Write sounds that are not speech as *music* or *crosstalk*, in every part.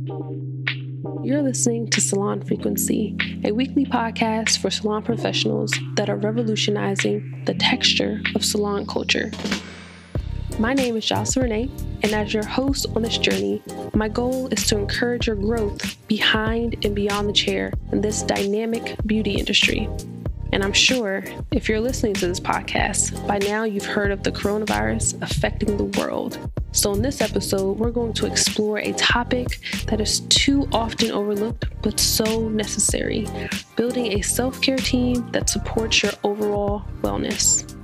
You're listening to Salon Frequency, a weekly podcast for salon professionals that are revolutionizing the texture of salon culture. My name is Jocelyn Renee, and as your host on this journey, my goal is to encourage your growth behind and beyond the chair in this dynamic beauty industry. And I'm sure if you're listening to this podcast, by now you've heard of the coronavirus affecting the world. So, in this episode, we're going to explore a topic that is too often overlooked but so necessary building a self care team that supports your overall wellness.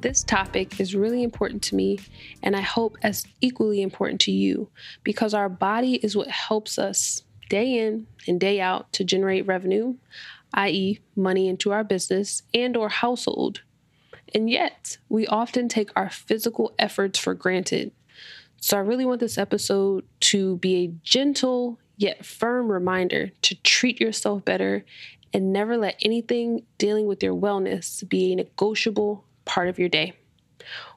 This topic is really important to me, and I hope as equally important to you because our body is what helps us day in and day out to generate revenue, i.e., money into our business and or household. And yet, we often take our physical efforts for granted. So I really want this episode to be a gentle yet firm reminder to treat yourself better and never let anything dealing with your wellness be a negotiable part of your day.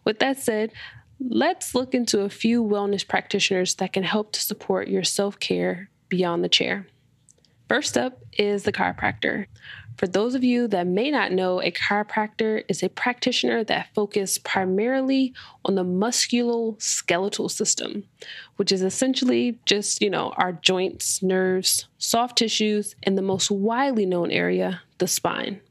With that said, let's look into a few wellness practitioners that can help to support your self care beyond the chair. First up is the chiropractor. For those of you that may not know, a chiropractor is a practitioner that focuses primarily on the musculoskeletal system, which is essentially just, you know, our joints, nerves, soft tissues, and the most widely known area, the spine.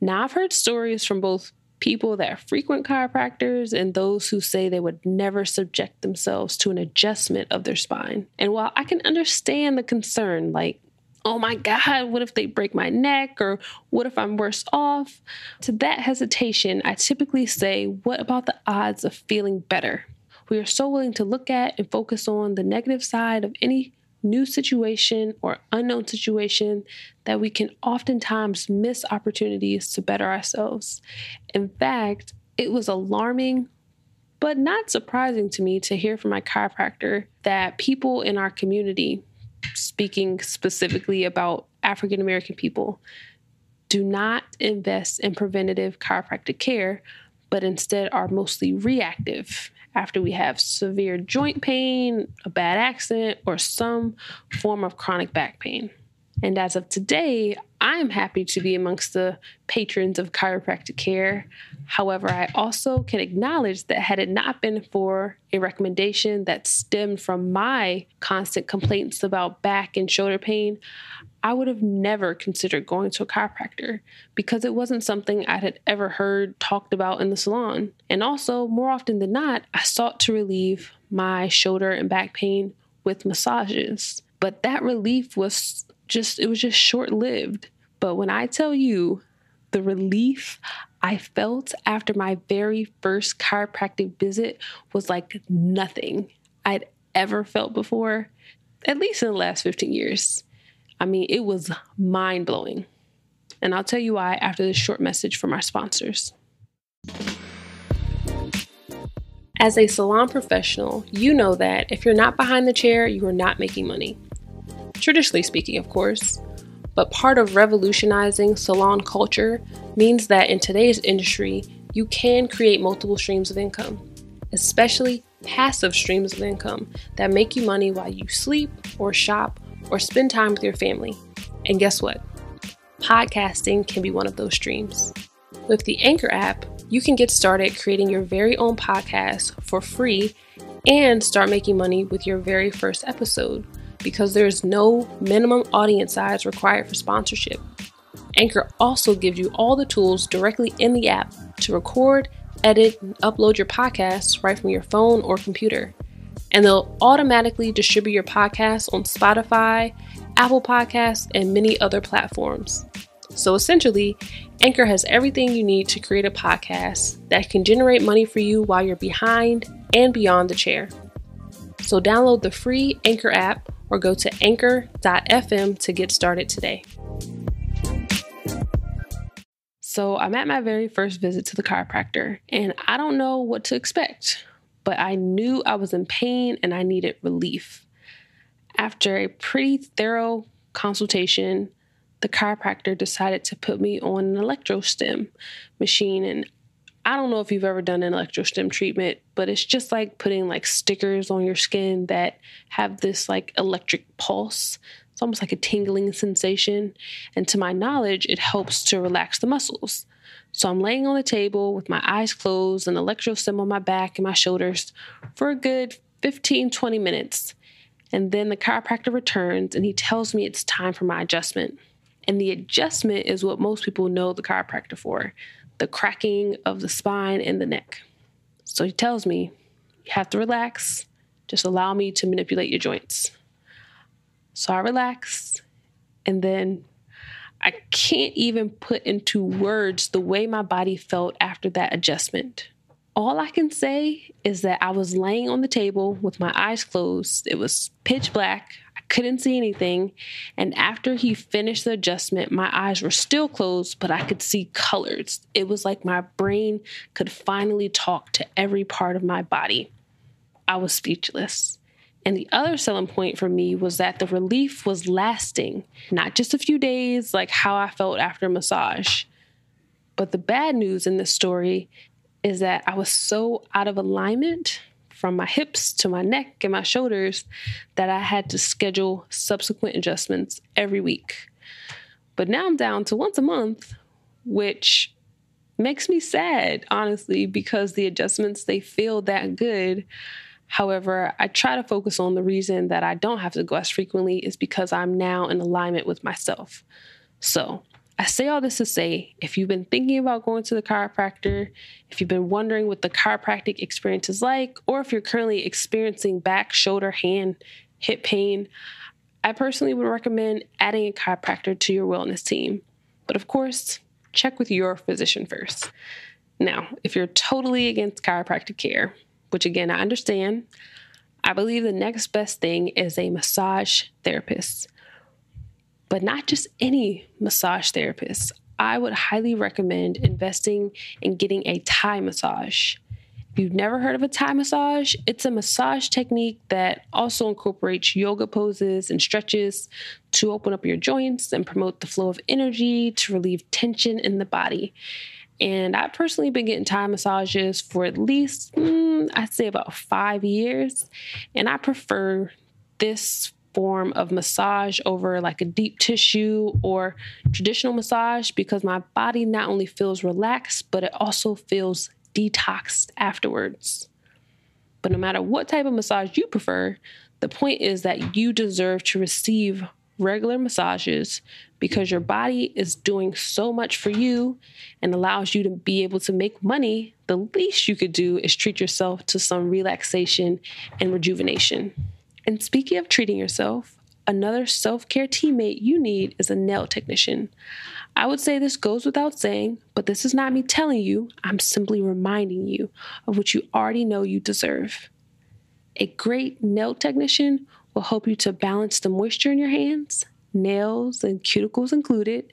Now, I've heard stories from both people that frequent chiropractors and those who say they would never subject themselves to an adjustment of their spine. And while I can understand the concern, like, oh my God, what if they break my neck? Or what if I'm worse off? To that hesitation, I typically say, what about the odds of feeling better? We are so willing to look at and focus on the negative side of any new situation or unknown situation that we can oftentimes miss opportunities to better ourselves. In fact, it was alarming but not surprising to me to hear from my chiropractor that people in our community, speaking specifically about African American people, do not invest in preventative chiropractic care, but instead are mostly reactive after we have severe joint pain, a bad accident, or some form of chronic back pain. And as of today, I'm happy to be amongst the patrons of chiropractic care. However, I also can acknowledge that had it not been for a recommendation that stemmed from my constant complaints about back and shoulder pain, I would have never considered going to a chiropractor because it wasn't something I had ever heard talked about in the salon. And also, more often than not, I sought to relieve my shoulder and back pain with massages. But that relief was just, it was just short lived. But when I tell you the relief I felt after my very first chiropractic visit was like nothing I'd ever felt before, at least in the last 15 years. I mean, it was mind blowing. And I'll tell you why after this short message from our sponsors. As a salon professional, you know that if you're not behind the chair, you are not making money. Traditionally speaking, of course. But part of revolutionizing salon culture means that in today's industry, you can create multiple streams of income, especially passive streams of income that make you money while you sleep or shop or spend time with your family. And guess what? Podcasting can be one of those streams. With the Anchor app, you can get started creating your very own podcast for free and start making money with your very first episode because there's no minimum audience size required for sponsorship. Anchor also gives you all the tools directly in the app to record, edit, and upload your podcasts right from your phone or computer and they'll automatically distribute your podcast on Spotify, Apple Podcasts, and many other platforms. So essentially, Anchor has everything you need to create a podcast that can generate money for you while you're behind and beyond the chair. So download the free Anchor app or go to anchor.fm to get started today. So I'm at my very first visit to the chiropractor and I don't know what to expect but I knew I was in pain and I needed relief. After a pretty thorough consultation, the chiropractor decided to put me on an electrostim machine and I don't know if you've ever done an electrostim treatment, but it's just like putting like stickers on your skin that have this like electric pulse. It's almost like a tingling sensation. And to my knowledge, it helps to relax the muscles. So I'm laying on the table with my eyes closed and electrostim on my back and my shoulders for a good 15, 20 minutes. And then the chiropractor returns and he tells me it's time for my adjustment. And the adjustment is what most people know the chiropractor for the cracking of the spine and the neck. So he tells me, you have to relax, just allow me to manipulate your joints. So I relax, and then I can't even put into words the way my body felt after that adjustment. All I can say is that I was laying on the table with my eyes closed. It was pitch black couldn't see anything. And after he finished the adjustment, my eyes were still closed, but I could see colors. It was like my brain could finally talk to every part of my body. I was speechless. And the other selling point for me was that the relief was lasting, not just a few days like how I felt after massage. But the bad news in this story is that I was so out of alignment from my hips to my neck and my shoulders that I had to schedule subsequent adjustments every week. But now I'm down to once a month, which makes me sad, honestly, because the adjustments they feel that good. However, I try to focus on the reason that I don't have to go as frequently is because I'm now in alignment with myself. So, I say all this to say if you've been thinking about going to the chiropractor, if you've been wondering what the chiropractic experience is like, or if you're currently experiencing back, shoulder, hand, hip pain, I personally would recommend adding a chiropractor to your wellness team. But of course, check with your physician first. Now, if you're totally against chiropractic care, which again, I understand, I believe the next best thing is a massage therapist but not just any massage therapist. I would highly recommend investing in getting a Thai massage. If you've never heard of a Thai massage, it's a massage technique that also incorporates yoga poses and stretches to open up your joints and promote the flow of energy to relieve tension in the body. And I've personally been getting Thai massages for at least, mm, I'd say about five years. And I prefer this form of massage over like a deep tissue or traditional massage because my body not only feels relaxed, but it also feels detoxed afterwards. But no matter what type of massage you prefer, the point is that you deserve to receive regular massages because your body is doing so much for you and allows you to be able to make money. The least you could do is treat yourself to some relaxation and rejuvenation. And speaking of treating yourself, another self care teammate you need is a nail technician. I would say this goes without saying, but this is not me telling you, I'm simply reminding you of what you already know you deserve. A great nail technician will help you to balance the moisture in your hands, nails and cuticles included,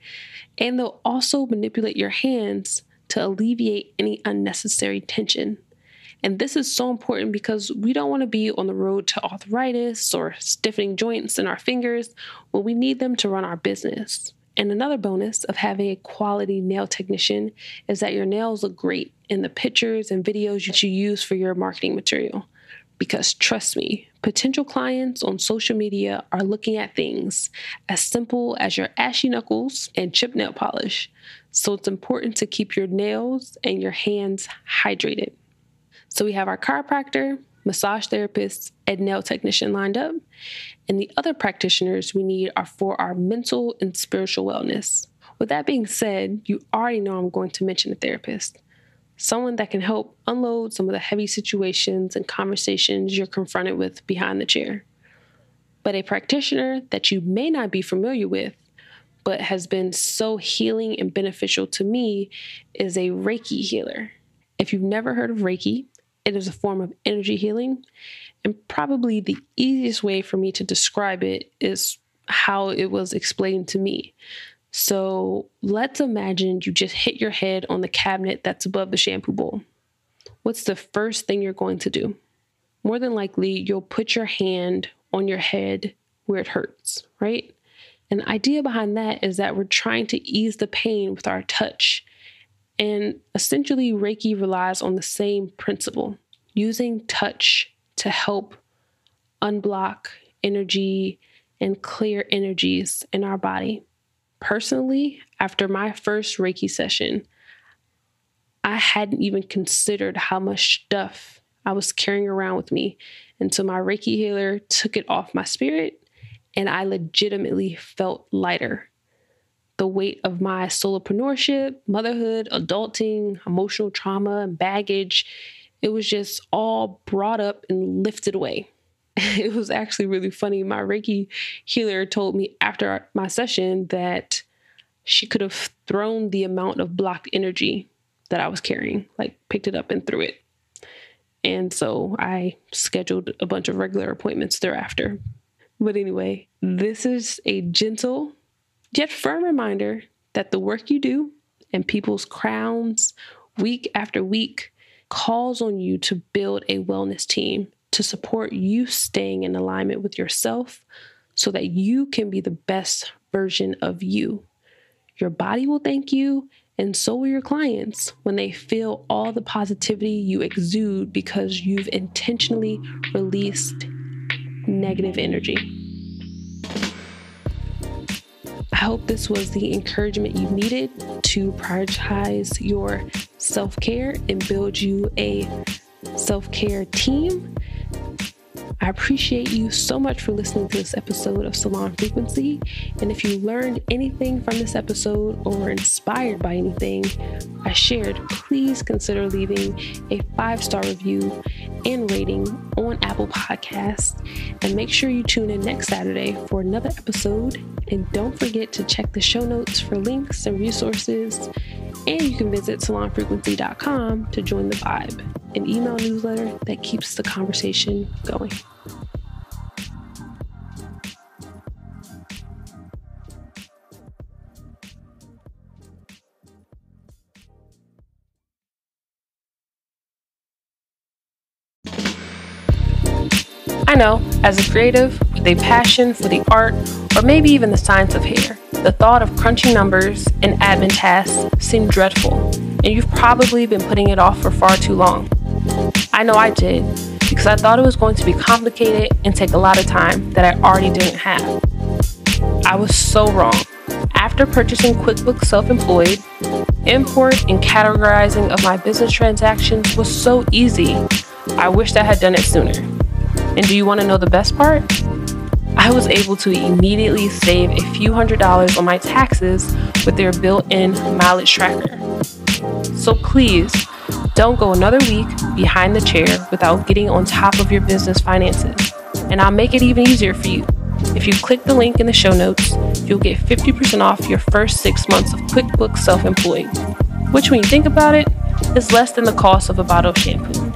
and they'll also manipulate your hands to alleviate any unnecessary tension. And this is so important because we don't want to be on the road to arthritis or stiffening joints in our fingers when we need them to run our business. And another bonus of having a quality nail technician is that your nails look great in the pictures and videos that you use for your marketing material. Because trust me, potential clients on social media are looking at things as simple as your ashy knuckles and chip nail polish. So it's important to keep your nails and your hands hydrated. So we have our chiropractor, massage therapist, and nail technician lined up. And the other practitioners we need are for our mental and spiritual wellness. With that being said, you already know I'm going to mention a therapist. Someone that can help unload some of the heavy situations and conversations you're confronted with behind the chair. But a practitioner that you may not be familiar with, but has been so healing and beneficial to me, is a Reiki healer. If you've never heard of Reiki, it is a form of energy healing. And probably the easiest way for me to describe it is how it was explained to me. So let's imagine you just hit your head on the cabinet that's above the shampoo bowl. What's the first thing you're going to do? More than likely, you'll put your hand on your head where it hurts, right? And the idea behind that is that we're trying to ease the pain with our touch And essentially, Reiki relies on the same principle using touch to help unblock energy and clear energies in our body. Personally, after my first Reiki session, I hadn't even considered how much stuff I was carrying around with me until my Reiki healer took it off my spirit and I legitimately felt lighter. The weight of my solopreneurship, motherhood, adulting, emotional trauma, and baggage, it was just all brought up and lifted away. *laughs* It was actually really funny. My Reiki healer told me after my session that she could have thrown the amount of blocked energy that I was carrying, like picked it up and threw it. And so I scheduled a bunch of regular appointments thereafter. But anyway, this is a gentle yet firm reminder that the work you do and people's crowns week after week calls on you to build a wellness team to support you staying in alignment with yourself so that you can be the best version of you. Your body will thank you, and so will your clients when they feel all the positivity you exude because you've intentionally released negative energy. I hope this was the encouragement you needed to prioritize your self care and build you a self care team I appreciate you so much for listening to this episode of Salon Frequency. And if you learned anything from this episode or were inspired by anything I shared, please consider leaving a five star review and rating on Apple Podcasts. And make sure you tune in next Saturday for another episode. And don't forget to check the show notes for links and resources. And you can visit salonfrequency.com to join the vibe, an email newsletter that keeps the conversation going. I know, as a creative with a passion for the art or maybe even the science of hair, the thought of crunching numbers and admin tasks seemed dreadful, and you've probably been putting it off for far too long. I know I did, because I thought it was going to be complicated and take a lot of time that I already didn't have. I was so wrong. After purchasing QuickBooks Self Employed, import and categorizing of my business transactions was so easy. I wished I had done it sooner. And do you want to know the best part? I was able to immediately save a few hundred dollars on my taxes with their built in mileage tracker. So please, don't go another week behind the chair without getting on top of your business finances. And I'll make it even easier for you. If you click the link in the show notes, you'll get 50% off your first six months of QuickBooks Self Employed, which, when you think about it, is less than the cost of a bottle of shampoo.